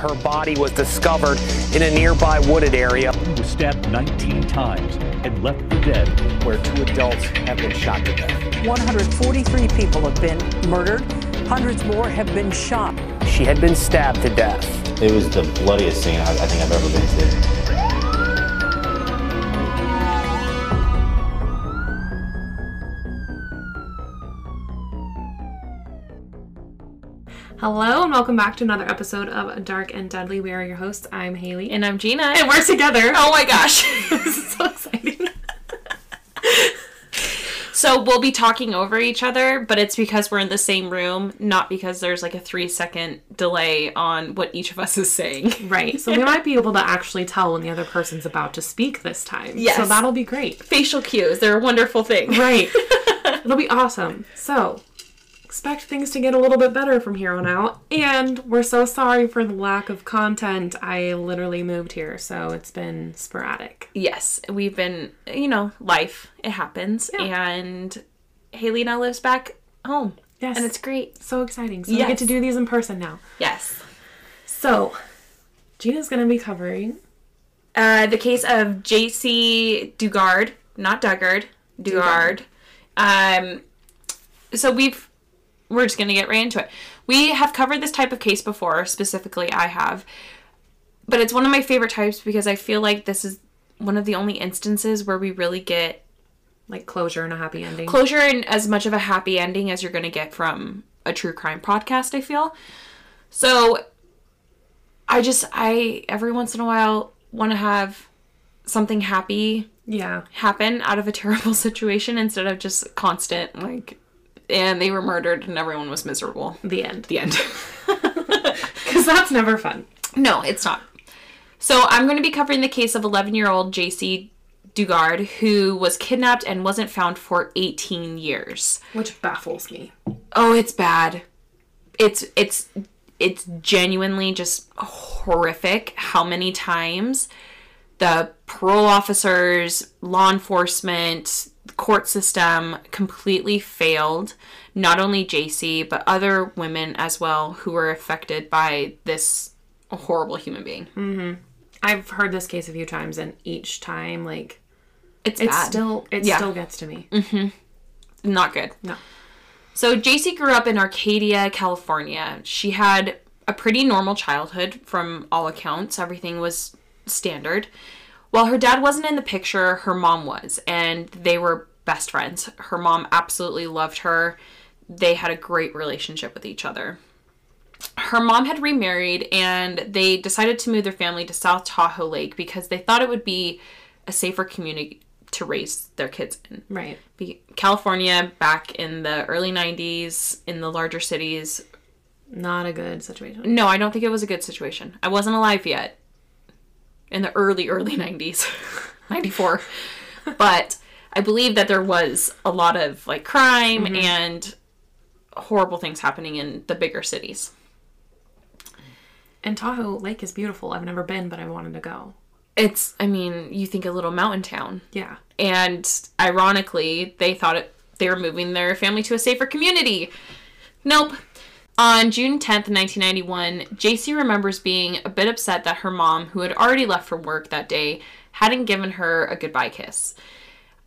Her body was discovered in a nearby wooded area. He was stabbed 19 times and left for dead. Where two adults have been shot to death. 143 people have been murdered. Hundreds more have been shot. She had been stabbed to death. It was the bloodiest thing I, I think I've ever been to. Hello and welcome back to another episode of Dark and Deadly. We are your hosts. I'm Haley. And I'm Gina. And we're together. Oh my gosh. this is so exciting. so we'll be talking over each other, but it's because we're in the same room, not because there's like a three second delay on what each of us is saying. Right. So we might be able to actually tell when the other person's about to speak this time. Yes. So that'll be great. Facial cues, they're a wonderful thing. Right. It'll be awesome. So expect things to get a little bit better from here on out. And we're so sorry for the lack of content. I literally moved here, so it's been sporadic. Yes, we've been, you know, life, it happens. Yeah. And Haley now lives back home. Yes. And it's great. So exciting. So we get to do these in person now. Yes. So Gina's gonna be covering Uh, the case of J.C. Dugard, not Duggard, Dugard. Um, so we've we're just gonna get right into it. We have covered this type of case before, specifically I have, but it's one of my favorite types because I feel like this is one of the only instances where we really get like closure and a happy ending. closure and as much of a happy ending as you're gonna get from a true crime podcast. I feel so. I just I every once in a while want to have something happy yeah. happen out of a terrible situation instead of just constant like and they were murdered and everyone was miserable. The end. The end. Because that's never fun. no, it's not. So I'm going to be covering the case of 11-year-old JC Dugard who was kidnapped and wasn't found for 18 years. Which baffles me. Oh, it's bad. It's it's it's genuinely just horrific how many times the parole officers, law enforcement, court system completely failed not only JC but other women as well who were affected by this horrible human being. Mm-hmm. I've heard this case a few times, and each time, like, It's, it's bad. still it Yeah. still gets to me. Mm-hmm. not good. No. So JC grew up in Arcadia, California. She had a pretty normal childhood from all accounts. Everything was standard. While her dad wasn't in the picture, her mom was, and they were best friends. Her mom absolutely loved her. They had a great relationship with each other. Her mom had remarried and they decided to move their family to South Tahoe Lake because they thought it would be a safer community to raise their kids in. Right. California back in the early 90s in the larger cities. Not a good situation. No, I don't think it was a good situation. I wasn't alive yet in the early early 90s. 94. But I believe that there was a lot of like crime mm-hmm. and horrible things happening in the bigger cities. And Tahoe Lake is beautiful. I've never been, but I wanted to go. It's I mean, you think a little mountain town. Yeah. and ironically they thought it they were moving their family to a safer community nope on june 10th 1991 jc remembers being a bit upset that her mom who had already left for work that day hadn't given her a goodbye kiss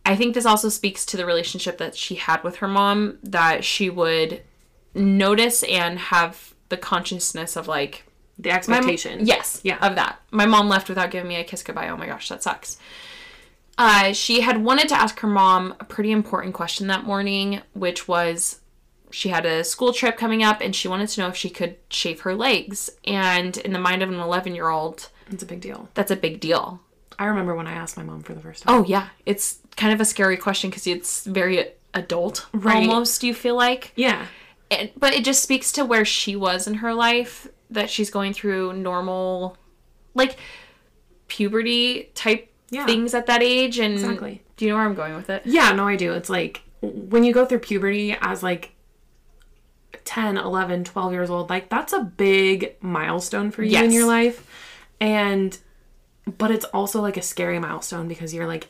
i think this also speaks to the relationship that she had with her mom that she would notice and have the consciousness of like The expectation. yes, Yeah. of that. My mom left without giving me a kiss goodbye. Oh my gosh, that sucks. Uh, she had wanted to ask her mom a pretty important question that morning, which was she had a school trip coming up and she wanted to know if she could shave her legs. And in the mind of an 11 year old, It's a big deal. that's a big deal. I remember when I asked my mom for the first time. Oh, yeah. It's kind of a scary question because it's very adult, Right. almost, you feel like. Yeah. it, but it just speaks to where she was in her life that she's going through normal like puberty type Yeah. things at that age and Exactly. do you know where i'm going with it Yeah, no, I do. It's like when you go through puberty as like 10, 11, 12 years old, like that's a big milestone for you in your life. And but it's also like a scary milestone because you're like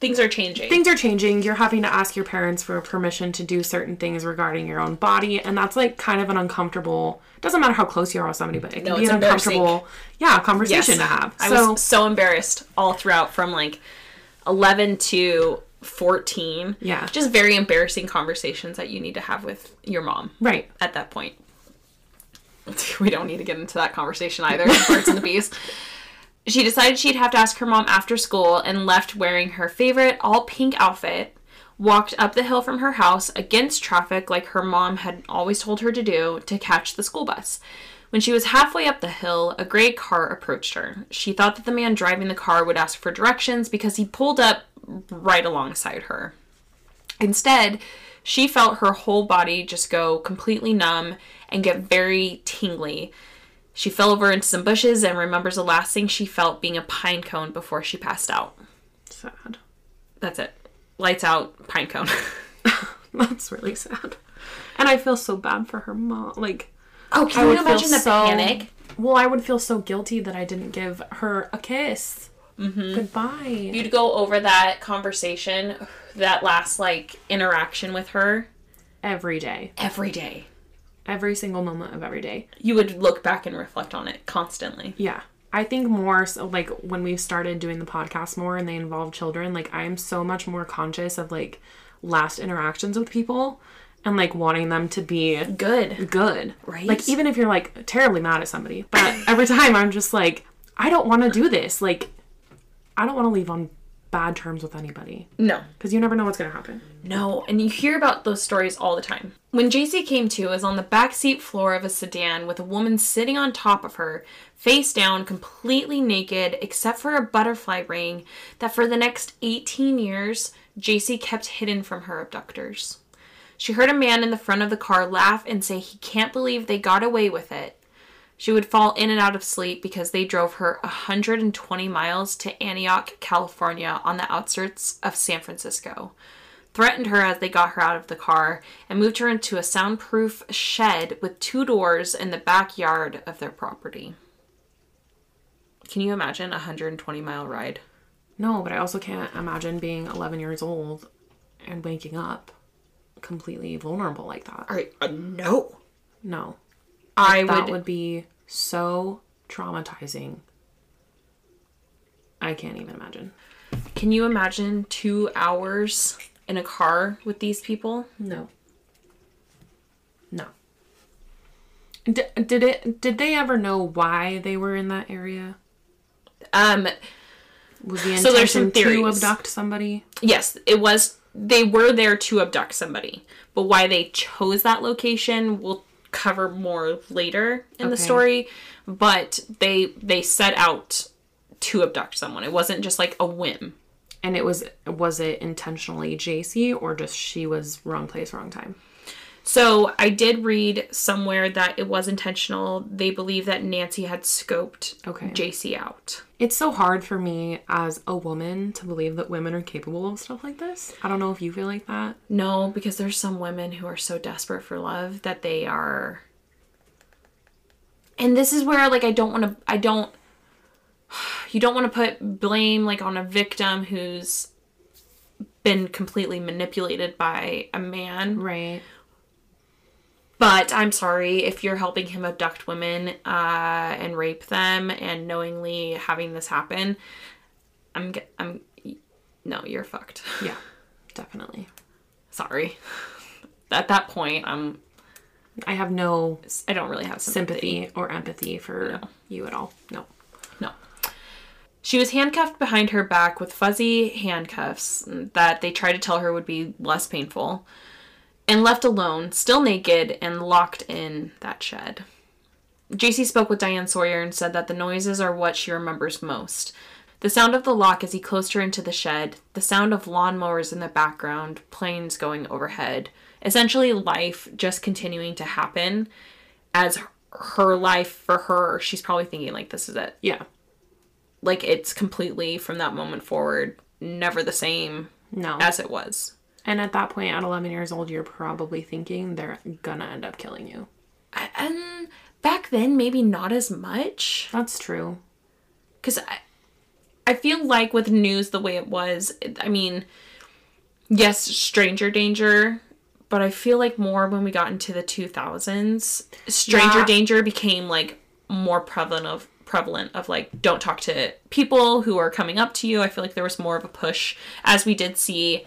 things are changing. things are changing. You're having to ask your parents for permission to do certain things regarding your own body, and that's like kind of an uncomfortable. Doesn't matter how close you are with somebody, but it can No, be an uncomfortable, yeah, conversation to have. I was so embarrassed all throughout from like 11 to 14. Yeah. Just very embarrassing conversations that you need to have with your mom right, at that point. We don't need to get into that conversation either. parts and the bees. She decided she'd have to ask her mom after school and left wearing her favorite all pink outfit. Walked up the hill from her house against traffic, like her mom had always told her to do, to catch the school bus. When she was halfway up the hill, a gray car approached her. She thought that the man driving the car would ask for directions because he pulled up right alongside her. Instead, she felt her whole body just go completely numb and get very tingly. She fell over into some bushes and remembers the last thing she felt being a pine cone before she passed out. sad. That's it. Lights out, pine cone. That's really sad, and I feel so bad for her mom. Like, Oh, can would you imagine the so- panic? well, I would feel so guilty that I didn't give her a kiss. Mm-hmm. Goodbye. You'd go over that conversation, that last like interaction with her Every day, every day. every single moment of every day. You would look back and reflect on it constantly. Yeah. I think more so like when we've started doing the podcast more and they involve children, like I'm so much more conscious of like last interactions with people and like wanting them to be Good. good. Right. Like even if you're like terribly mad at somebody, but every time I'm just like I don't want to do this. Like I don't want to leave on bad terms with anybody No. because you never know what's going to happen. No, and you hear about those stories all the time. When JC came to, is on the back seat floor of a sedan with a woman sitting on top of her, face down, completely naked, except for a butterfly ring that for the next 18 years, JC kept hidden from her abductors. She heard a man in the front of the car laugh and say he can't believe they got away with it. She would fall in and out of sleep because they drove her 120 miles to Antioch, California, on the outskirts of San Francisco threatened her as they got her out of the car, and moved her into a soundproof shed with two doors in the backyard of their property. Can you imagine a 120 mile ride? No, but I also can't imagine being 11 years old and waking up completely vulnerable like that. All right, uh, no. No. I that would, would be so traumatizing. I can't even imagine. Can you imagine two hours in a car with these people? No. No. D- did it? Did they ever know why they were in that area? Um, Was the So there's some to abduct somebody? yes, it was. They were there to abduct somebody, but why they chose that location we'll cover more later in the story. But they they set out to abduct someone. It wasn't just like a whim. And it was was it intentionally JC or just she was wrong place, wrong time? So I did read somewhere that it was intentional. They believe that Nancy had scoped Okay. JC out. It's so hard for me as a woman to believe that women are capable of stuff like this. I don't know if you feel like that. No, because there's some women who are so desperate for love that they are And this is where like I don't want to I don't you don't want to put blame like on a victim who's been completely manipulated by a man Right. But I'm sorry if you're helping him abduct women uh, and rape them and knowingly having this happen. I'm I'm no, you're fucked. Yeah. Definitely. Sorry. At that point, I'm I have no I don't really have sympathy. sympathy or empathy for you at all. No. No. She was handcuffed behind her back with fuzzy handcuffs that they tried to tell her would be less painful, and left alone, still naked, and locked in that shed. JC spoke with Diane Sawyer and said that the noises are what she remembers most. The sound of the lock as he closed her into the shed, the sound of lawnmowers in the background, planes going overhead. Essentially, life just continuing to happen as her life for her, she's probably thinking, like, this is it Yeah. like it's completely from that moment forward never the same No. as it was and at that point, at 11 years old, you're probably thinking they're gonna end up killing you. and um, back then maybe not as much That's true. because I, I feel like with news the way it was, I mean, yes, stranger danger, but I feel like more when we got into the 2000s, stranger Yeah. danger became like more prevalent of prevalent of like don't talk to people who are coming up to you. I feel like there was more of a push as we did see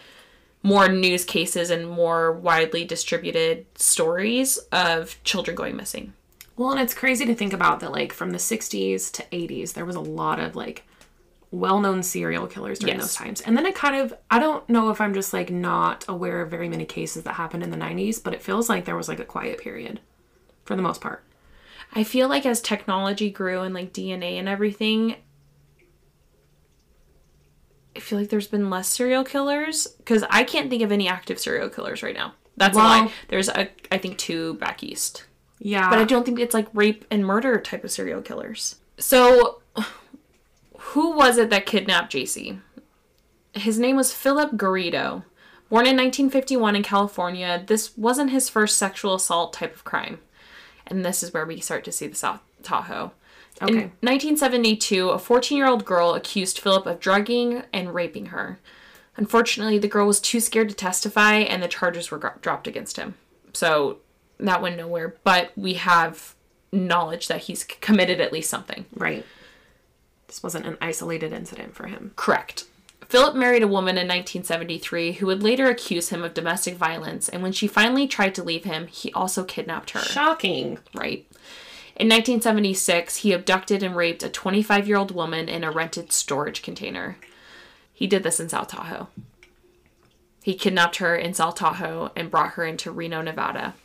more news cases and more widely distributed stories of children going missing. Well, and it's crazy to think about that, like from the 60s to 80s, there was a lot of like well known serial killers during Yes. those times. And then I kind of, I don't know if I'm just like not aware of very many cases that happened in the 90s, but it feels like there was like a quiet period for the most part. I feel like as technology grew and like DNA and everything, I feel like there's been less serial killers because I can't think of any active serial killers right now. That's a Well- lie. There's a, I think two back east, Yeah. but I don't think it's like rape and murder type of serial killers. So, who was it that kidnapped JC? His name was Philip Garrido. Born in 1951 in California, this wasn't his first sexual assault type of crime. And this is where we start to see the South Tahoe. In 1972, a 14 year old girl accused Philip of drugging and raping her. Unfortunately, the girl was too scared to testify and the charges were gro- dropped against him. So that went nowhere, but we have knowledge that he's c- committed at least something. Right. This wasn't an isolated incident for him. Correct. Philip married a woman in 1973 who would later accuse him of domestic violence, and when she finally tried to leave him, he also kidnapped her. Shocking. right? In 1976, he abducted and raped a 25 year old woman in a rented storage container. He did this in South Tahoe. He kidnapped her in South Tahoe and brought her into Reno, Nevada.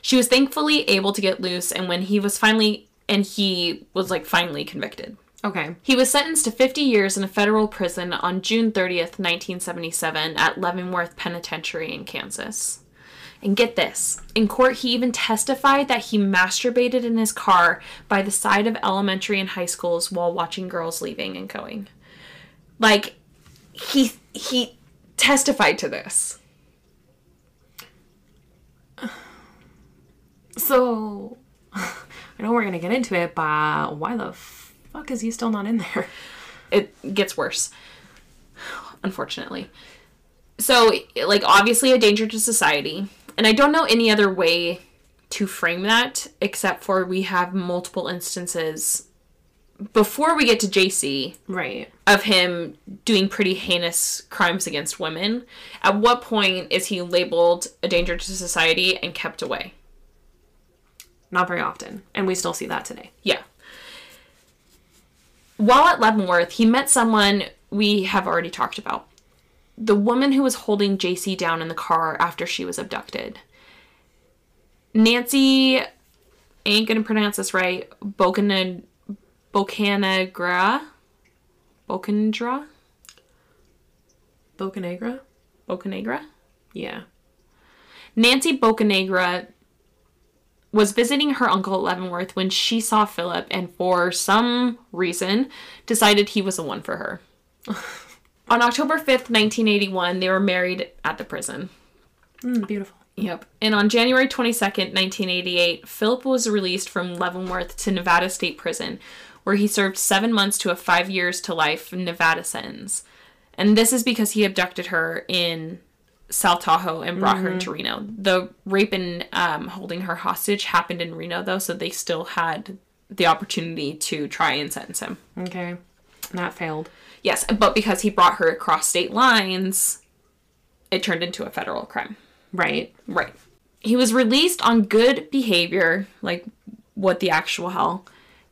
She was thankfully able to get loose, and when he was finally, and he was like finally convicted. Okay. He was sentenced to 50 years in a federal prison on June 30th, 1977, at Leavenworth Penitentiary in Kansas. And get this in court, he even testified that he masturbated in his car by the side of elementary and high schools while watching girls leaving and going. Like, he he testified to this. So, I know we're going to get into it, but why the fuck is he still not in there? it gets worse unfortunately so like obviously a danger to society and i don't know any other way to frame that except for we have multiple instances before we get to jc Right. of him doing pretty heinous crimes against women at what point is he labeled a danger to society and kept away Not very often. And we still see that today. Yeah. While at Leavenworth, he met someone we have already talked about. The woman who was holding JC down in the car after she was abducted. Nancy, I ain't gonna pronounce this right, Bocana, Bocanagra? Bocandra? Bocanegra? Bocanagra? Yeah. Nancy Bocanegra was visiting her uncle at Leavenworth when she saw Philip and for some reason decided he was the one for her. On October 5th, 1981, they were married at the prison. Mm, beautiful. Yep. And on January 22nd, 1988, Philip was released from Leavenworth to Nevada State Prison, where he served seven months to a five years to life Nevada sentence. And this is because he abducted her in South Tahoe and brought her into Reno. The rape and um, holding her hostage happened in Reno, though, so they still had the opportunity to try and sentence him. Okay. That failed. Yes, but because he brought her across state lines, it turned into a federal crime. Right. Right. He was released on good behavior, like what the actual hell,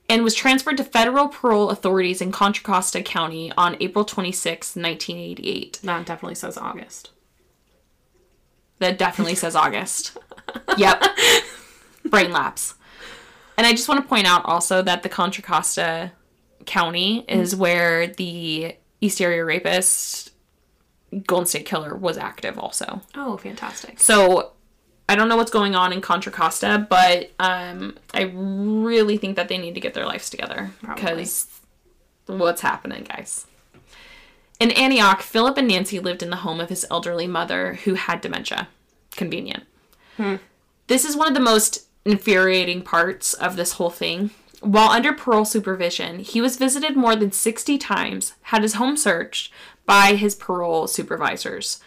and was transferred to federal parole authorities in Contra Costa County on April 26, 1988. That definitely says August. That definitely says August. Yep. Brain lapse. And I just want to point out also that the Contra Costa County is where the East Area Rapist Golden State Killer was active also. Oh, fantastic. So I don't know what's going on in Contra Costa, but um, I really think that they need to get their lives together because what's happening, guys? In Antioch, Philip and Nancy lived in the home of his elderly mother who had dementia. Convenient. This is one of the most infuriating parts of this whole thing While under parole supervision, he was visited more than 60 times, had his home searched by his parole supervisors,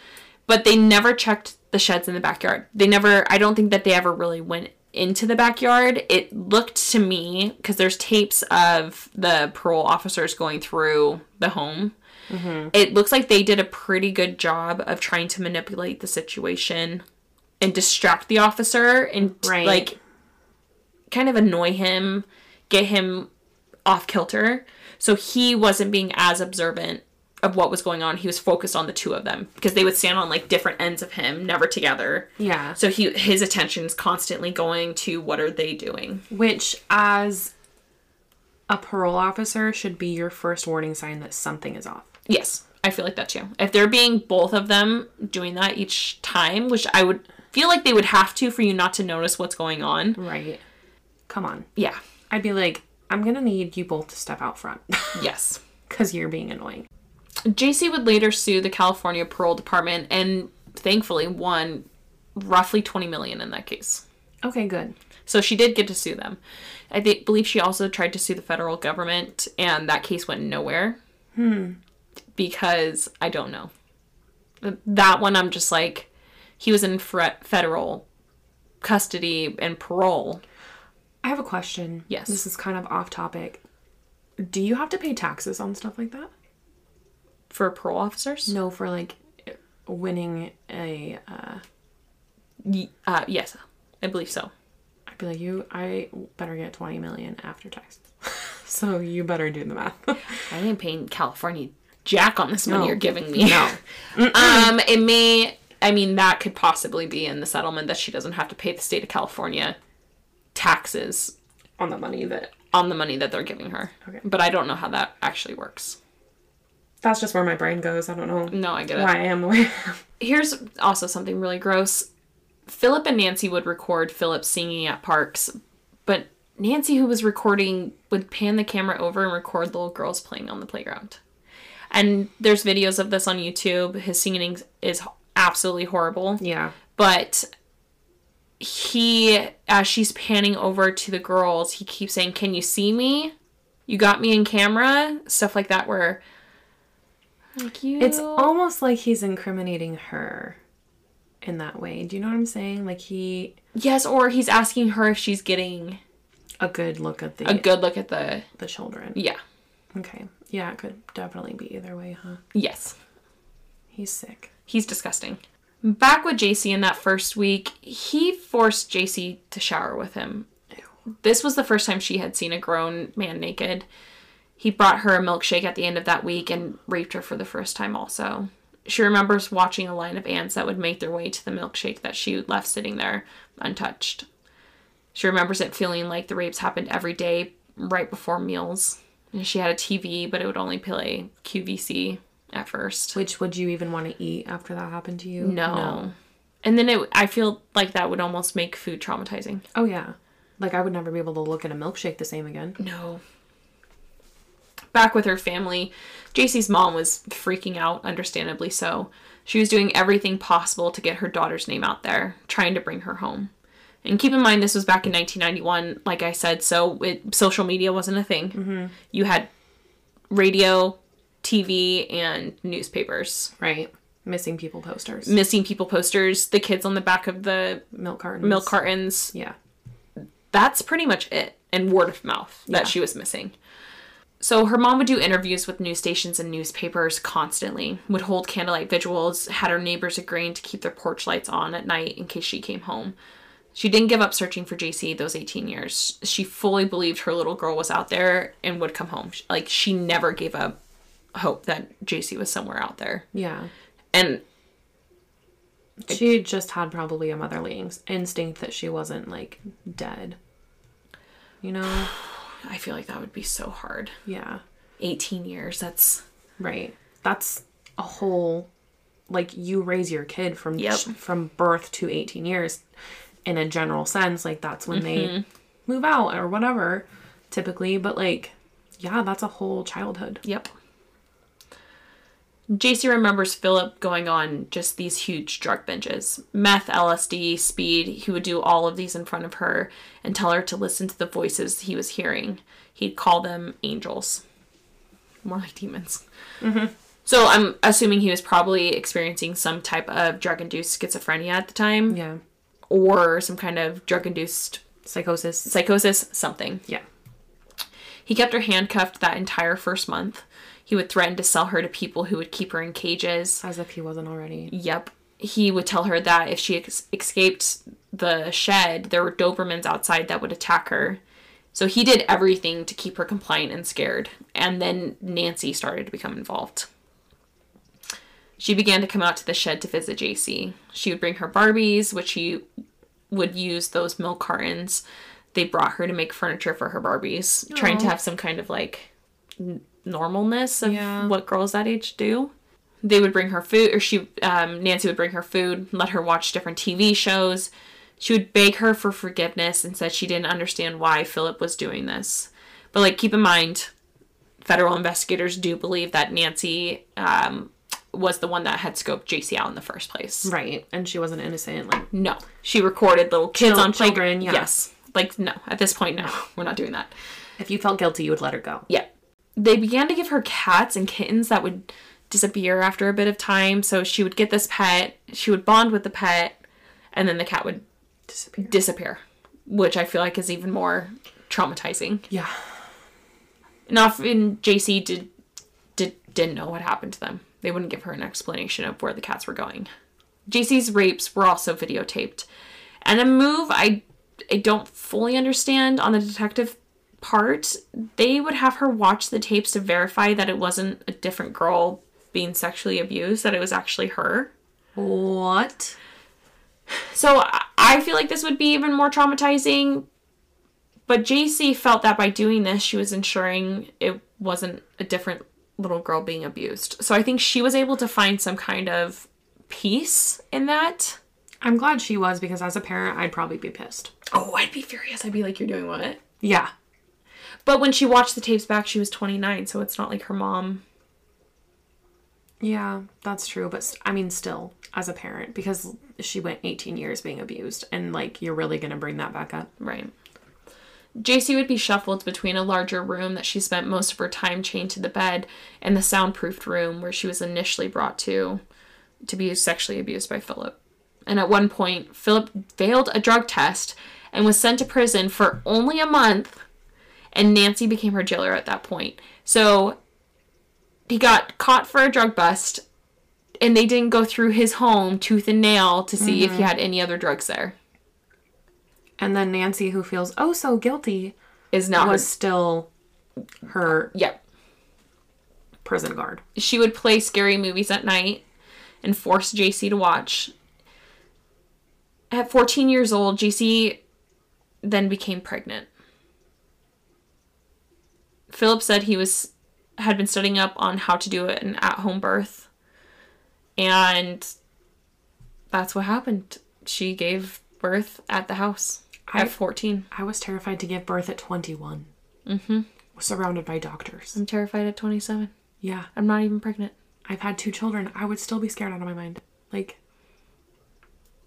but they never checked the sheds in the backyard. They never, I don't think that they ever really went into the backyard. It looked to me, because there's tapes of the parole officers going through the home. Mm-hmm. It looks like they did a pretty good job of trying to manipulate the situation and distract the officer and Right. like kind of annoy him, get him off kilter. So he wasn't being as observant of what was going on. He was focused on the two of them because they would stand on like different ends of him, never together. Yeah. So he his attention's constantly going to what are they doing? Which, as a parole officer, should be your first warning sign that something is off. Yes, I feel like that too. If they're being both of them doing that each time, which I would feel like they would have to for you not to notice what's going on. Right. Come on. Yeah. I'd be like, I'm gonna need you both to step out front Yes. because you're being annoying. JC would later sue the California Parole Department and thankfully won roughly 20 million in that case. Okay, good. So she did get to sue them. I think, believe she also tried to sue the federal government, and that case went nowhere. Hmm. Because I don't know. That one, I'm just like, he was in federal custody and parole. I have a question. Yes. This is kind of off topic. Do you have to pay taxes on stuff like that? For parole officers? No, for like winning a. Uh, Y- Uh, yes, I believe so. I'd be like, you. I better get twenty million after taxes. so you better do the math. I ain't paying California jack on this money No. you're giving me. No. um, it may. I mean, that could possibly be in the settlement that she doesn't have to pay the state of California taxes on the money that. on the money that they're giving her. Okay. But I don't know how that actually works. That's just where my brain goes. I don't know No, I get it. why I am the way. I am. Here's also something really gross. Philip and Nancy would record Philip singing at parks, but Nancy, who was recording, would pan the camera over and record little girls playing on the playground. And there's videos of this on YouTube. His singing is absolutely horrible. Yeah. but he as she's panning over to the girls he keeps saying can you see me you got me in camera stuff like that where like you It's almost like he's incriminating her in that way. Do you know what I'm saying? Like he yes or he's asking her if she's getting a good look at the a good look at the the children. yeah Okay. Yeah, it could definitely be either way, huh? yes He's sick. he's disgusting back with JC in that first week he forced JC to shower with him this was the first time she had seen a grown man naked. He brought her a milkshake at the end of that week and raped her for the first time, also. She remembers watching a line of ants that would make their way to the milkshake that she left sitting there untouched. She remembers it feeling like the rapes happened every day right before meals. And she had a TV, but it would only play QVC at first. Which would you even want to eat after that happened to you? No. And then it, I feel like that would almost make food traumatizing. Oh yeah. Like I would never be able to look at a milkshake the same again. No. Back with her family, JC's mom was freaking out, understandably so. She was doing everything possible to get her daughter's name out there, trying to bring her home. And keep in mind, this was back in 1991, like I said, so it, social media wasn't a thing. Mm-hmm. You had radio, TV, and newspapers. Right. Missing people posters. Missing people posters, the kids on the back of the milk cartons. milk cartons, Yeah. that's pretty much it and word of mouth that Yeah. she was missing so her mom would do interviews with news stations and newspapers constantly would hold candlelight vigils had her neighbors agreeing to keep their porch lights on at night in case she came home she didn't give up searching for jc those 18 years she fully believed her little girl was out there and would come home like she never gave up hope that jc was somewhere out there Yeah. and She just had probably a motherly instinct that she wasn't like dead. You know? i feel like that would be so hard Yeah. 18 years that's Right. That's a whole like you raise your kid from Yep. from birth to 18 years in a general sense like that's when Mm-hmm. they move out or whatever typically but like yeah that's a whole childhood Yep. JC remembers Philip going on just these huge drug binges meth, LSD, speed. He would do all of these in front of her and tell her to listen to the voices he was hearing. He'd call them angels, more like demons. Mm-hmm. So I'm assuming he was probably experiencing some type of drug induced schizophrenia at the time Yeah. or some kind of drug induced Psychosis. psychosis, something. Yeah. He kept her handcuffed that entire first month. He would threaten to sell her to people who would keep her in cages. As if he wasn't already. Yep. He would tell her that if she ex- escaped the shed, there were Dobermans outside that would attack her. So he did everything to keep her compliant and scared. And then Nancy started to become involved. She began to come out to the shed to visit JC. She would bring her Barbies, which he would use those milk cartons. They brought her to make furniture for her Barbies, trying to have some kind of like normalness of Yeah. what girls that age do. They would bring her food, or she, um, Nancy would bring her food, let her watch different TV shows. She would beg her for forgiveness and said she didn't understand why Philip was doing this. But like, keep in mind, federal investigators do believe that Nancy um, was the one that had scoped JC out in the first place. Right. And she wasn't innocent. Like, No, she recorded little kids on children, yeah. Yes, like no. At this point, no, we're not doing that. if you felt guilty, you would let her go. Yeah, they began to give her cats and kittens that would disappear after a bit of time. So she would get this pet, she would bond with the pet, and then the cat would Disappear. disappear, which I feel like is even more traumatizing. Yeah. And often JC did, did didn't know what happened to them. They wouldn't give her an explanation of where the cats were going. JC's rapes were also videotaped. And a move I I don't fully understand on the detective part, they would have her watch the tapes to verify that it wasn't a different girl being sexually abused, that it was actually her. What? So I- I feel like this would be even more traumatizing. But JC felt that by doing this, she was ensuring it wasn't a different little girl being abused. So I think she was able to find some kind of peace in that. I'm glad she was because as a parent, I'd probably be pissed. Oh, I'd be furious. I'd be like, you're doing what? Yeah. But when she watched the tapes back, she was 29, so it's not like her mom. Yeah, that's true. But st- I mean, still, as a parent, because she went 18 years being abused, and like, you're really going to bring that back up. Right. JC would be shuffled between a larger room that she spent most of her time chained to the bed and the soundproofed room where she was initially brought to to be sexually abused by Philip. And at one point, Philip failed a drug test and was sent to prison for only a month, and Nancy became her jailer at that point. So he got caught for a drug bust, and they didn't go through his home tooth and nail to see if he mm-hmm. had any other drugs there. And then Nancy, who feels oh so guilty, Is not was her. still her Yep. prison guard. she would play scary movies at night and force JC to watch. At 14 years old, JC then became pregnant. Philip said he was had been studying up on how to do an at-home birth. And that's what happened. She gave birth at the house I- at 14. I was terrified to give birth at 21. Mm-hmm. Surrounded by doctors. I'm terrified at 27. Yeah, I'm not even pregnant. I've had two children. I would still be scared out of my mind. Like,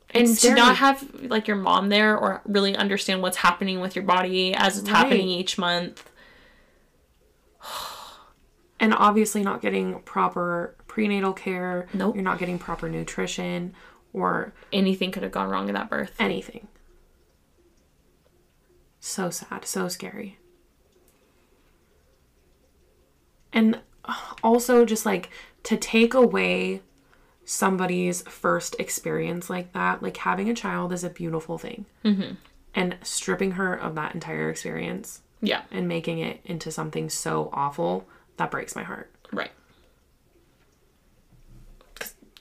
and to not have like your mom there or really understand what's happening with your body as it's happening each month and obviously not getting proper prenatal care. Nope. You're not getting proper nutrition or anything could have gone wrong in that birth anything. So sad, so scary. And also just like to take away somebody's first experience like that, like having a child is a beautiful thing. Mm-hmm. And stripping her of that entire experience yeah and making it into something so awful, that breaks my heart. Right.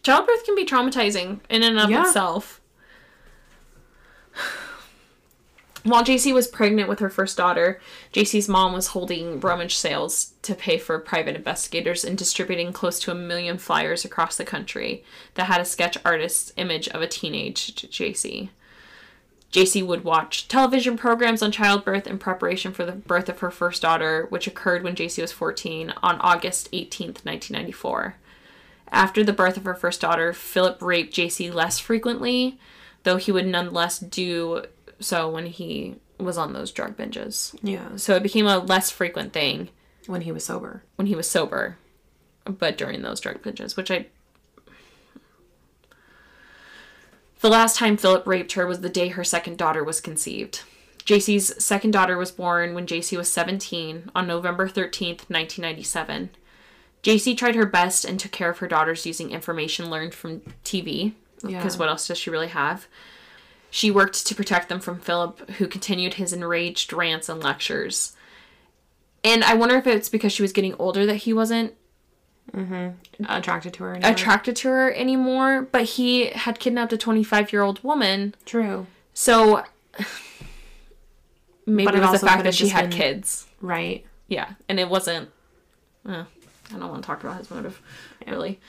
childbirth can be traumatizing in and of Yeah. itself while JC was pregnant with her first daughter, JC's mom was holding rummage sales to pay for private investigators and distributing close to a million flyers across the country that had a sketch artist's image of a teenage JC. JC would watch television programs on childbirth in preparation for the birth of her first daughter, which occurred when JC was 14 on August 18th, 1994. After the birth of her first daughter, Philip raped JC less frequently, though he would nonetheless do so when he was on those drug binges. Yeah. So it became a less frequent thing When he was sober. when he was sober, but during those drug binges, which I. The last time Philip raped her was the day her second daughter was conceived. JC's second daughter was born when JC was 17 on November 13th, 1997. JC tried her best and took care of her daughters using information learned from TV, because Yeah. what else does she really have? She worked to protect them from Philip, who continued his enraged rants and lectures. And I wonder if it's because she was getting older that he wasn't Attracted to her. anymore. attracted to her anymore, but he had kidnapped a 25 year old woman. True. So maybe But it it was the fact that she had been- kids. Right. Yeah, and it wasn't. Uh, I don't want to talk about his motive, really.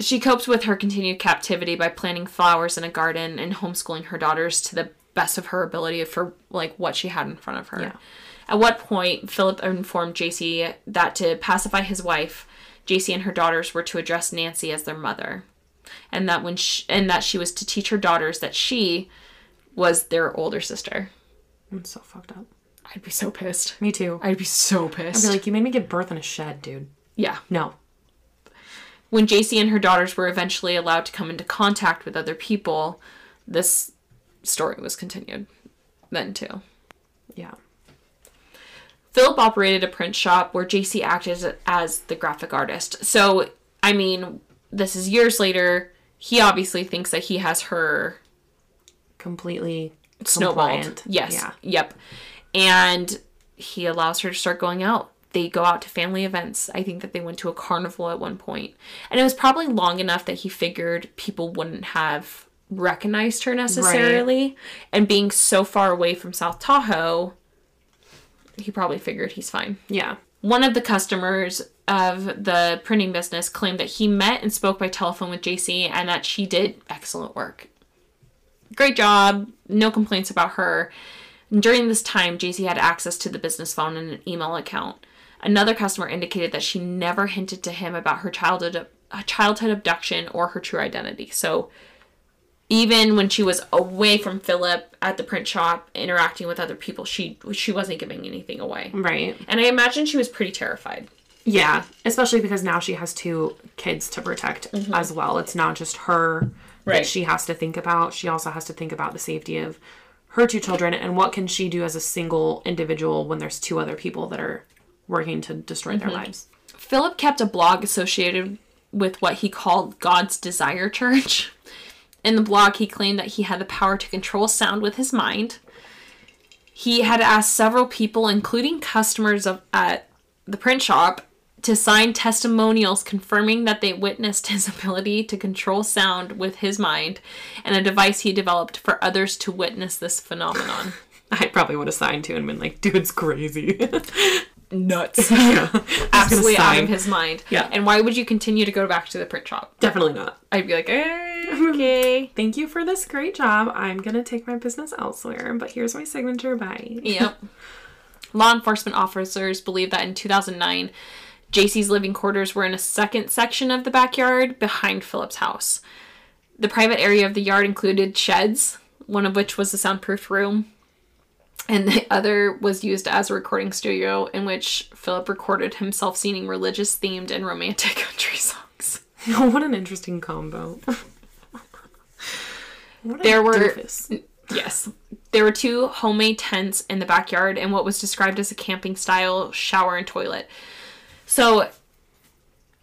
She coped with her continued captivity by planting flowers in a garden and homeschooling her daughters to the best of her ability for like what she had in front of her. Yeah. At what point Philip informed JC that to pacify his wife, JC and her daughters were to address Nancy as their mother, and that when she, and that she was to teach her daughters that she was their older sister. I'm so fucked up. I'd be so pissed. Me too. I'd be so pissed. I'd pissed. be like, you made me give birth in a shed, dude. yeah. No. when JC and her daughters were eventually allowed to come into contact with other people, this story was continued then too. Yeah. Philip operated a print shop where JC acted as the graphic artist. So, I mean, this is years later. He obviously thinks that he has her Completely snowballed. compliant. Yes. Yeah. Yep. And he allows her to start going out. They go out to family events. I think that they went to a carnival at one point. And it was probably long enough that he figured people wouldn't have recognized her necessarily. And being so far away from South Tahoe, he probably figured he's fine. Yeah. One of the customers of the printing business claimed that he met and spoke by telephone with JC and that she did excellent work. Great job, no complaints about her. And during this time, JC had access to the business phone and an email account. Another customer indicated that she never hinted to him about her childhood uh, childhood abduction or her true identity. So even when she was away from Philip at the print shop interacting with other people, she she wasn't giving anything away. Right. And I imagine she was pretty terrified. Yeah. Especially because now she has two kids to protect mm-hmm. as well. It's not just her Right. that she has to think about. She also has to think about the safety of her two children and what can she do as a single individual when there's two other people that are working to destroy their mm-hmm. lives. Philip kept a blog associated with what he called God's Desire Church. In the blog, he claimed that he had the power to control sound with his mind. He had asked several people, including customers of at the print shop, to sign testimonials confirming that they witnessed his ability to control sound with his mind and a device he developed for others to witness this phenomenon. I probably would have signed to and been like, dude's crazy. Nuts. Absolutely out of his mind. Yeah. And why would you continue to go back to the print shop? Definitely not. I'd be like, okay. Thank you for this great job. I'm going to take my business elsewhere, but here's my signature. Bye. yep. Law enforcement officers believe that in 2009, JC's living quarters were in a second section of the backyard behind Philip's house. The private area of the yard included sheds, one of which was a soundproof room, and the other was used as a recording studio in which Philip recorded himself singing religious themed and romantic country songs. what an interesting combo. There were- doofus. Yes. There were two homemade tents in the backyard and what was described as a camping style shower and toilet. So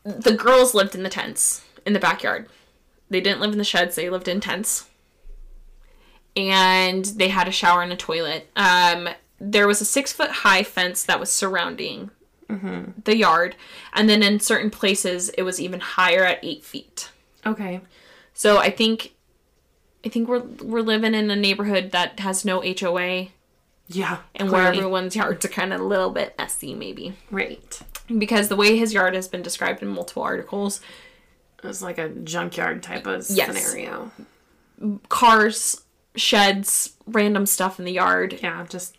the girls lived in the tents in the backyard. They didn't live in the sheds, they lived in tents. And they had a shower and a toilet. Um, there was a six foot high fence that was surrounding the yard. And then in certain places, it was even higher at eight feet. Okay. So I think I think we're we're living in a neighborhood that has no HOA Yeah. and where everyone's yards are kind of a little bit messy maybe. Right. Because the way his yard has been described in multiple articles, It was like a junkyard type of Yes. scenario. cars, sheds, random stuff in the yard, Yeah, just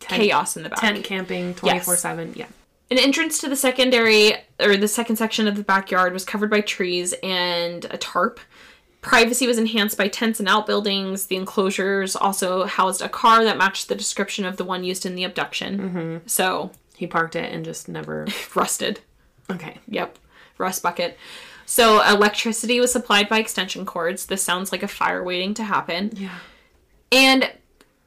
tent, chaos in the back. tent camping 24 7. Yeah. An entrance to the secondary or the second section of the backyard was covered by trees and a tarp. Privacy was enhanced by tents and outbuildings. The enclosures also housed a car that matched the description of the one used in the abduction. Mm-hmm. So, He parked it and just never. rusted. Okay. Yep, rust bucket. So, electricity was supplied by extension cords. This sounds like a fire waiting to happen. Yeah. And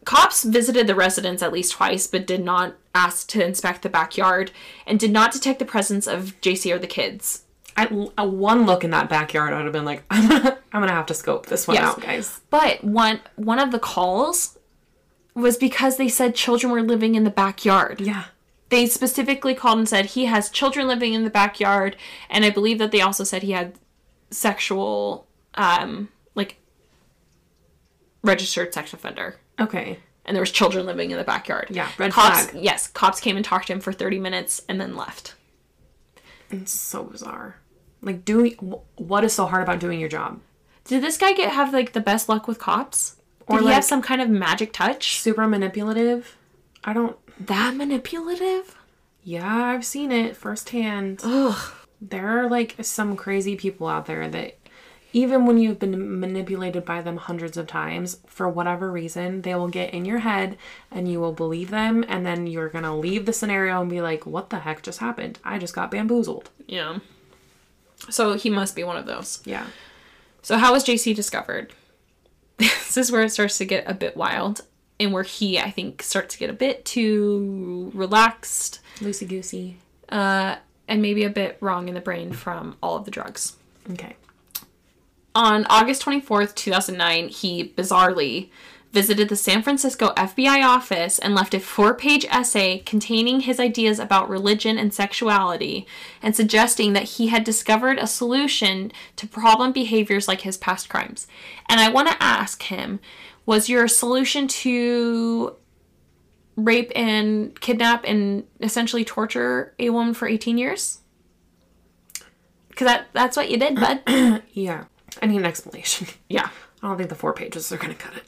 cops visited the residence at least twice, but did not ask to inspect the backyard and did not detect the presence of JC or the kids. I, a one look in that backyard, I would have been like, I'm gonna, I'm gonna have to scope this one Yes. out, guys. But one one of the calls was because they said children were living in the backyard. Yeah. They specifically called and said he has children living in the backyard, and I believe that they also said he had sexual, um, like registered sex offender. Okay. and there was children living in the backyard. Yeah, red cops. flag. Yes, cops came and talked to him for thirty minutes and then left. It's so bizarre. Like, doing what is so hard about doing your job? Did this guy get have like the best luck with cops? Did Or, he like- have some kind of magic touch? Super manipulative. I don't. That manipulative? Yeah, I've seen it firsthand. Ugh. There are like some crazy people out there that, even when you've been manipulated by them hundreds of times, for whatever reason, they will get in your head and you will believe them, and then you're gonna leave the scenario and be like, what the heck just happened? I just got bamboozled. Yeah. So he must be one of those. Yeah. So how was Jaycee discovered? this is where it starts to get a bit wild, and where he, I think, starts to get a bit too relaxed, Loosey goosey. uh, and maybe a bit wrong in the brain from all of the drugs. Okay. On August 24th, 2009, he bizarrely visited the San Francisco FBI office and left a four page essay containing his ideas about religion and sexuality and suggesting that he had discovered a solution to problem behaviors like his past crimes. And I want to ask him was your solution to rape and kidnap and essentially torture a woman for 18 years? Because that, that's what you did, bud. Yeah. I need an explanation. yeah. I don't think the four pages are gonna cut it.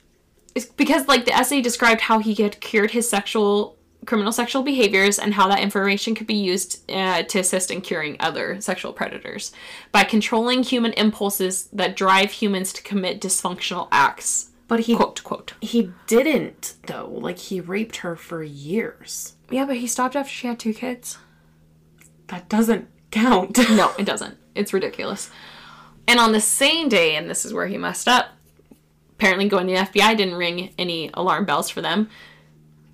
It's because like the essay described how he had cured his sexual criminal sexual behaviors and how that information could be used uh, to assist in curing other sexual predators by controlling human impulses that drive humans to commit dysfunctional acts But he quote quote he didn't though. Like he raped her for years. yeah but he stopped after she had two kids That doesn't count. no it doesn't it's ridiculous and on the same day and this is where he messed up apparently going to the fbi didn't ring any alarm bells for them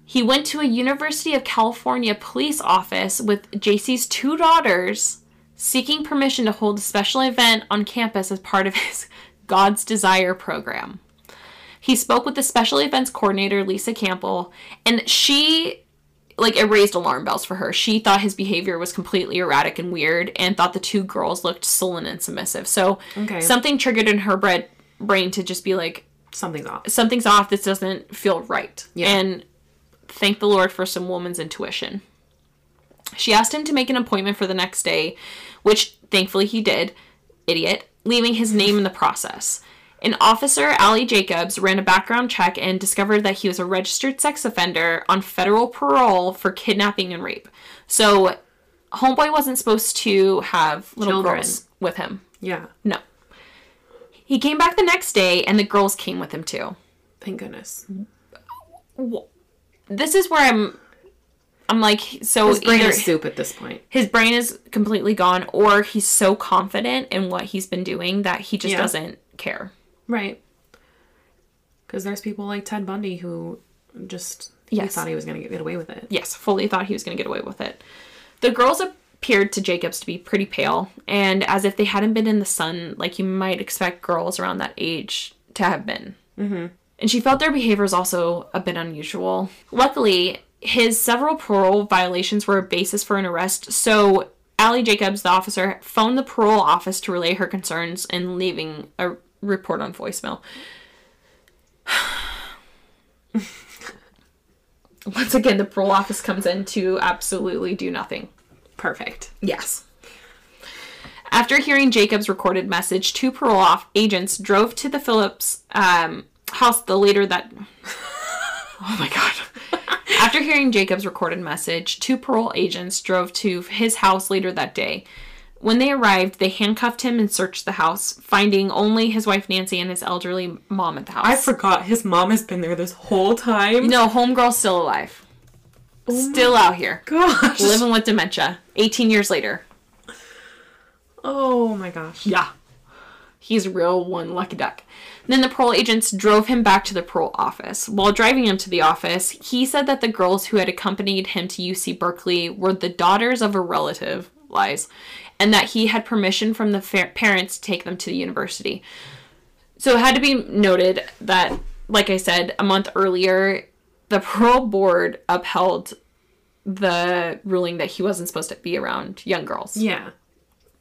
he went to a university of california police office with Jaycee's two daughters seeking permission to hold a special event on campus as part of his god's desire program. He spoke with the special events coordinator lisa campbell and she like it raised alarm bells for her. She thought his behavior was completely erratic and weird and thought the two girls looked sullen and submissive. So Okay. something triggered in her bread, brain to just be like, Something's off. something's off. This doesn't feel right. Yeah. And thank the Lord for some woman's intuition. She asked him to make an appointment for the next day, which thankfully he did, idiot, leaving his name in the process. An officer, Ali Jacobs, ran a background check and discovered that he was a registered sex offender on federal parole for kidnapping and rape. So, Homeboy wasn't supposed to have little Children. girls with him. Yeah. No. He came back the next day and the girls came with him too. Thank goodness. This is where I'm I'm like so His brain either is soup at this point. his brain is completely gone or he's so confident in what he's been doing that he just Yeah. doesn't care. Right. Because there's people like Ted Bundy who just he Yes. thought he was going to get away with it. Yes, fully thought he was going to get away with it. The girls appeared to Jacobs to be pretty pale and as if they hadn't been in the sun like you might expect girls around that age to have been. Mm-hmm. And she felt their behavior was also a bit unusual. Luckily, his several parole violations were a basis for an arrest, so Allie Jacobs, the officer, phoned the parole office to relay her concerns and leaving a report on voicemail. Once again, the parole office comes in to absolutely do nothing. Perfect. Yes. After hearing Jacob's recorded message, two parole off agents drove to the Phillips um, house the later that. Oh my god. After hearing Jacob's recorded message, two parole agents drove to his house later that day. When they arrived, they handcuffed him and searched the house, finding only his wife Nancy and his elderly mom at the house. I forgot his mom has been there this whole time. No, homegirl's still alive. Oh still out here. Gosh. Living with dementia. 18 years later. Oh my gosh. Yeah. He's a real one lucky duck. Then the parole agents drove him back to the parole office. While driving him to the office, he said that the girls who had accompanied him to UC Berkeley were the daughters of a relative, lies, and that he had permission from the fa- parents to take them to the university. So it had to be noted that, like I said, a month earlier, the parole board upheld the ruling that he wasn't supposed to be around young girls Yeah.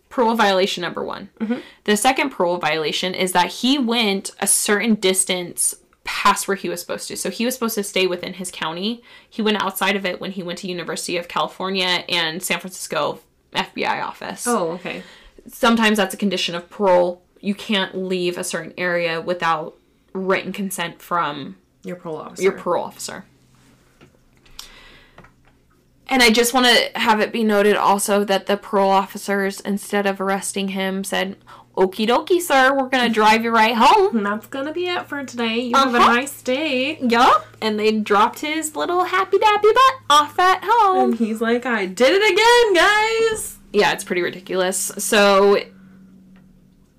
parole violation number one. Mm-hmm. The second parole violation is that he went a certain distance past where he was supposed to. So he was supposed to stay within his county. He went outside of it when he went to University of California and San Francisco FBI office. Oh, okay. Sometimes that's a condition of parole. You can't leave a certain area without written consent from Your parole officer. your parole officer. And I just want to have it be noted also that the parole officers, instead of arresting him, said, Okie dokie, sir, we're going to drive you right home. And that's gonna be it for today. You have a Uh-huh. nice day. yup. And they dropped his little happy dappy butt off at home. And he's like, I did it again, guys. yeah, it's pretty ridiculous. So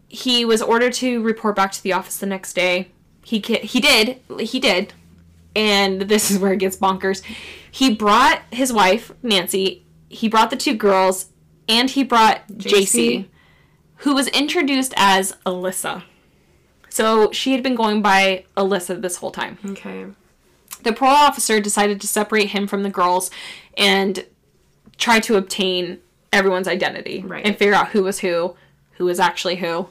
he was ordered to report back to the office the next day. He ca- he did he did, and this is where it gets bonkers. He brought his wife Nancy. He brought the two girls, and he brought Jaycee, who was introduced as Alyssa. So she had been going by Alyssa this whole time Okay. the parole officer decided to separate him from the girls and try to obtain everyone's identity Right. and figure out who was who, who was actually who.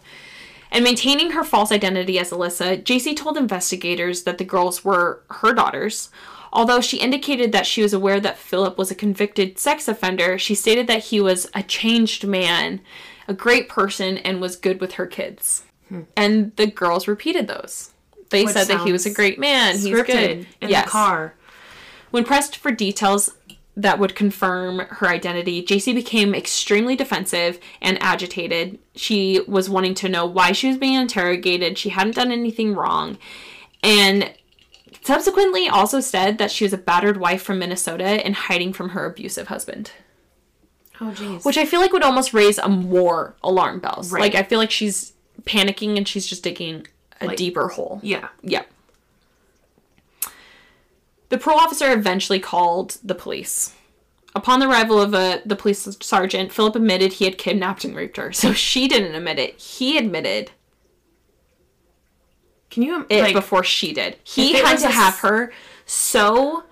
And maintaining her false identity as Alyssa, Jaycee told investigators that the girls were her daughters. Although she indicated that she was aware that Philip was a convicted sex offender, she stated that he was a changed man, a great person, and was good with her kids. Hmm. And the girls repeated those. They Which said that he was a great man. He's good. in Yes. the car. When pressed for details that would confirm her identity, Jaycee became extremely defensive and agitated. She was wanting to know why she was being interrogated. She hadn't done anything wrong. And subsequently also said that she was a battered wife from Minnesota and hiding from her abusive husband. Oh, jeez. Which I feel like would almost raise a more alarm bells. Right. Like I feel like she's panicking and she's just digging a Like- deeper hole. yeah. Yeah. The parole officer eventually called the police. Upon the arrival of a, the police sergeant, Philip admitted he had kidnapped and raped her. So she didn't admit it. He admitted Can you it like before she did. He had to a have her so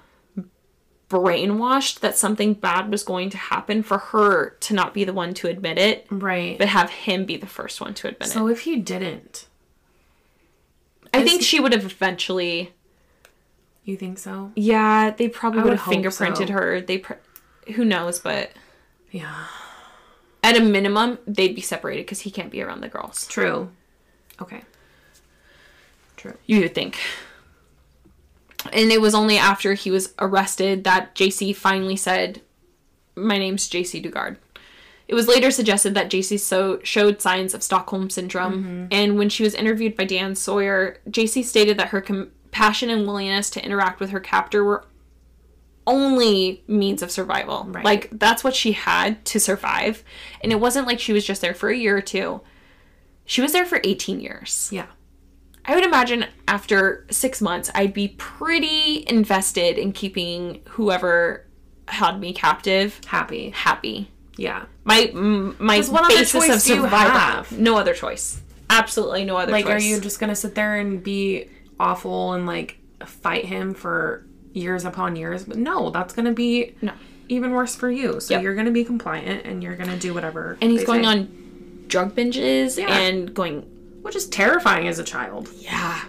brainwashed that something bad was going to happen for her to not be the one to admit it, right? but have him be the first one to admit so it. So if he didn't, I think she would have eventually you think so? Yeah, they probably would would have fingerprinted so. her. They, pr- who knows? But Yeah. at a minimum, they'd be separated because he can't be around the girls. True. Okay. True. You would think. And it was only after he was arrested that Jaycee finally said, "My name's Jaycee Dugard." It was later suggested that JC so showed signs of Stockholm syndrome, mm-hmm. and when she was interviewed by Diane Sawyer, JC stated that her compassion and willingness to interact with her captor were only means of survival. Right. Like that's what she had to survive, and it wasn't like she was just there for a year or two. She was there for 18 years. Yeah. I would imagine after six months, I'd be pretty invested in keeping whoever held me captive Happy. happy. Yeah. My m- my what basis of choice do you survival. have? No other choice. Absolutely no other Like, choice. Like, are you just gonna sit there and be awful and like fight him for years upon years? But no, that's gonna be No. even worse for you. So Yep. you're gonna be compliant and you're gonna do whatever. and he's going say. on drug binges Yeah. and going. Which is terrifying as a child. Yeah.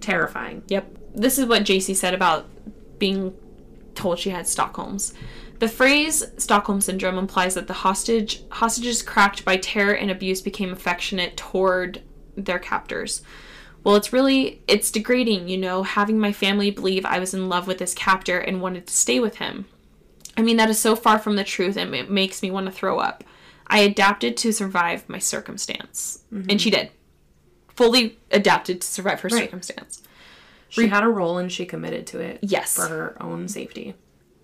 Terrifying. Yep. This is what Jaycee said about being told she had Stockholm's. The phrase Stockholm syndrome implies that the hostage hostages cracked by terror and abuse became affectionate toward their captors. Well, it's really it's degrading, you know, having my family believe I was in love with this captor and wanted to stay with him. I mean, that is so far from the truth and it makes me want to throw up. I adapted to survive my circumstance. And mm-hmm. she did. Fully adapted to survive her Right. circumstance. She had a role and she committed to it. Yes. For her own safety.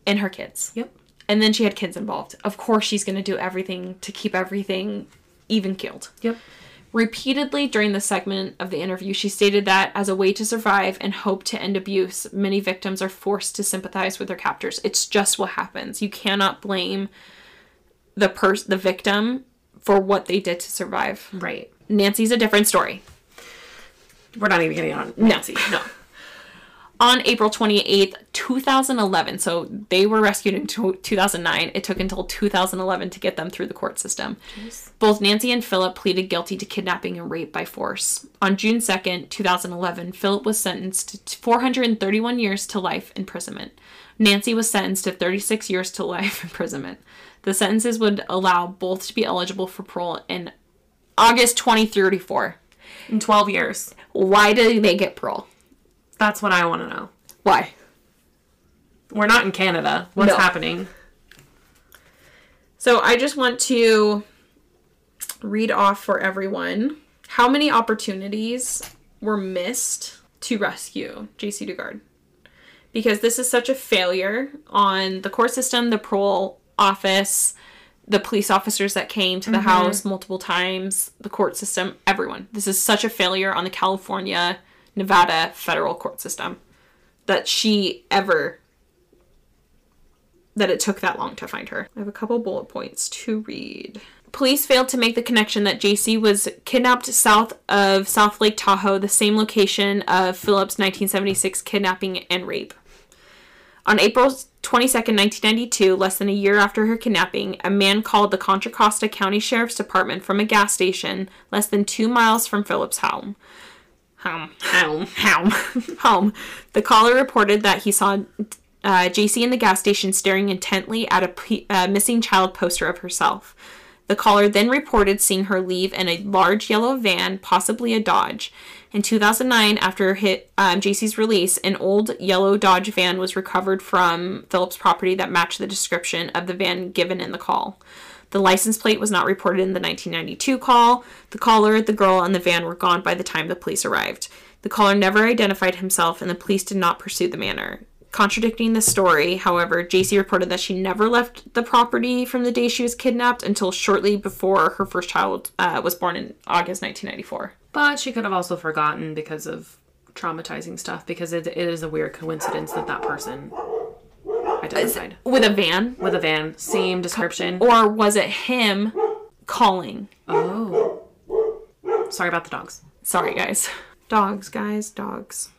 And her kids. Yep. And then she had kids involved. Of course, she's going to do everything to keep everything even killed. Yep. Repeatedly during the segment of the interview, she stated that as a way to survive and hope to end abuse, many victims are forced to sympathize with their captors. It's just what happens. You cannot blame the pers- the victim for what they did to survive. Right. Nancy's a different story. We're not even getting on Nancy. no. On April 28th, 2011, so they were rescued in 2009. It took until 2011 to get them through the court system. Both Nancy and Philip pleaded guilty to kidnapping and rape by force. On June 2nd, 2011, Philip was sentenced to 431 years to life imprisonment. Nancy was sentenced to 36 years to life imprisonment. The sentences would allow both to be eligible for parole in August 2034. In 12 years. Why did they get parole? That's what I want to know. Why? We're not in Canada. What's No. happening? So I just want to read off for everyone how many opportunities were missed to rescue Jaycee Dugard. Because this is such a failure on the court system, the parole office, the police officers that came to the mm-hmm. house multiple times, the court system, everyone. This is such a failure on the California, Nevada federal court system that she ever that it took that long to find her. I have a couple bullet points to read. Police failed to make the connection that Jaycee was kidnapped south of South Lake Tahoe, the same location of Phillips' 1976 kidnapping and rape. On April 22nd, 1992, less than a year after her kidnapping, a man called the Contra Costa County Sheriff's Department from a gas station less than two miles from Phillips' home. Home. Home. Home. home. The caller reported that he saw uh, Jaycee in the gas station staring intently at a p- uh, missing child poster of herself. The caller then reported seeing her leave in a large yellow van, possibly a Dodge. In 2009, after hit, um, Jaycee's release, an old yellow Dodge van was recovered from Phillips' property that matched the description of the van given in the call. The license plate was not reported in the 1992 call. The caller, the girl, and the van were gone by the time the police arrived. The caller never identified himself, and the police did not pursue the manor. Contradicting the story, however, Jaycee reported that she never left the property from the day she was kidnapped until shortly before her first child uh, was born in August 1994. But she could have also forgotten because of traumatizing stuff because it, it is a weird coincidence that that person identified With a van? with a van, same description. Or was it him calling? Oh. Sorry about the dogs. Sorry, guys. Dogs, guys, dogs.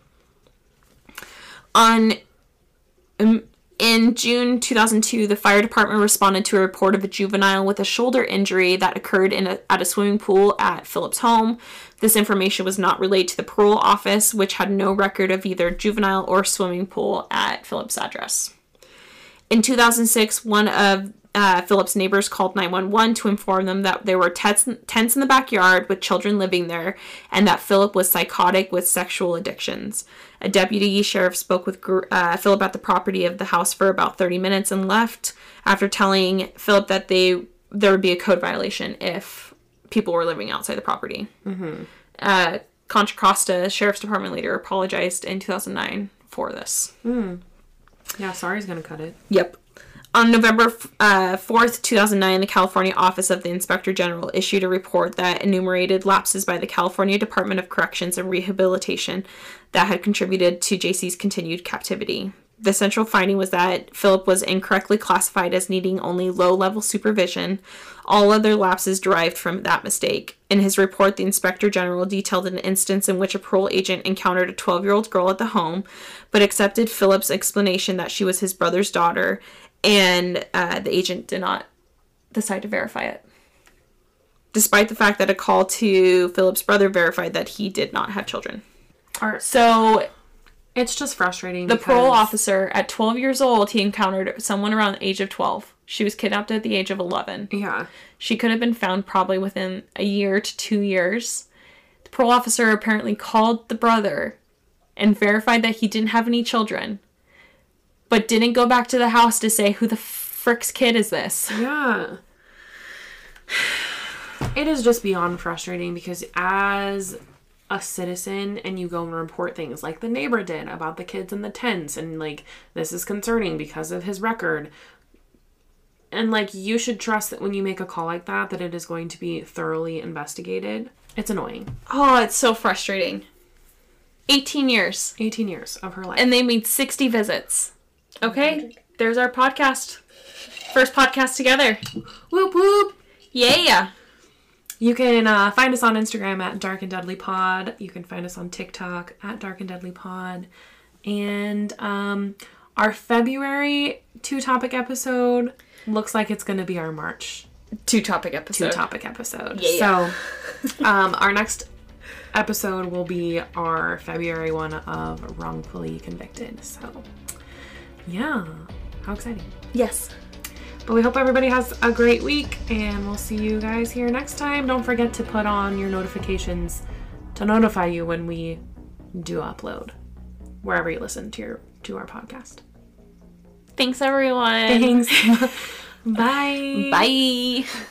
On Um, in June 2002, the fire department responded to a report of a juvenile with a shoulder injury that occurred in a, at a swimming pool at Phillips' home. This information was not relayed to the parole office, which had no record of either juvenile or swimming pool at Phillips' address. In 2006, one of uh, Philip's neighbors called 911 to inform them that there were tents, tents in the backyard with children living there and that Philip was psychotic with sexual addictions. A deputy sheriff spoke with uh, Philip at the property of the house for about 30 minutes and left after telling Philip that they there would be a code violation if people were living outside the property. Uh, Contra Costa Sheriff's Department later apologized in 2009 for this. Yeah, sorry's gonna cut it. Yep. On November uh, 4th, 2009, the California Office of the Inspector General issued a report that enumerated lapses by the California Department of Corrections and Rehabilitation that had contributed to Jaycee's continued captivity. The central finding was that Philip was incorrectly classified as needing only low level supervision. All other lapses derived from that mistake. In his report, the Inspector General detailed an instance in which a parole agent encountered a 12 year old girl at the home, but accepted Philip's explanation that she was his brother's daughter, and uh, the agent did not decide to verify it. Despite the fact that a call to Philip's brother verified that he did not have children. Or, So it's just frustrating. the parole officer at 12 years old he encountered someone around the age of 12 she was kidnapped at the age of 11 Yeah. she could have been found probably within a year to two years the parole officer apparently called the brother and verified that he didn't have any children, but didn't go back to the house to say who the frick's kid is this. Yeah. It is just beyond frustrating because as a citizen and you go and report things like the neighbor did about the kids in the tents and like this is concerning because of his record and like you should trust that when you make a call like that that it is going to be thoroughly investigated it's annoying Oh, it's so frustrating. 18 years. 18 years of her life And they made 60 visits. Okay, there's our podcast. First podcast together. whoop whoop Yeah. You can uh, find us on Instagram at Dark and Deadly Pod. You can find us on TikTok at Dark and Deadly Pod. And um, our February two topic episode looks like it's going to be our March Two topic episode. two topic episode. Yeah. So um, our next episode will be our February one of Wrongfully Convicted. So yeah, how exciting. Yes. But we hope everybody has a great week and we'll see you guys here next time. Don't forget to put on your notifications to notify you when we do upload wherever you listen to your to our podcast. Thanks, everyone. Thanks. Bye. Bye.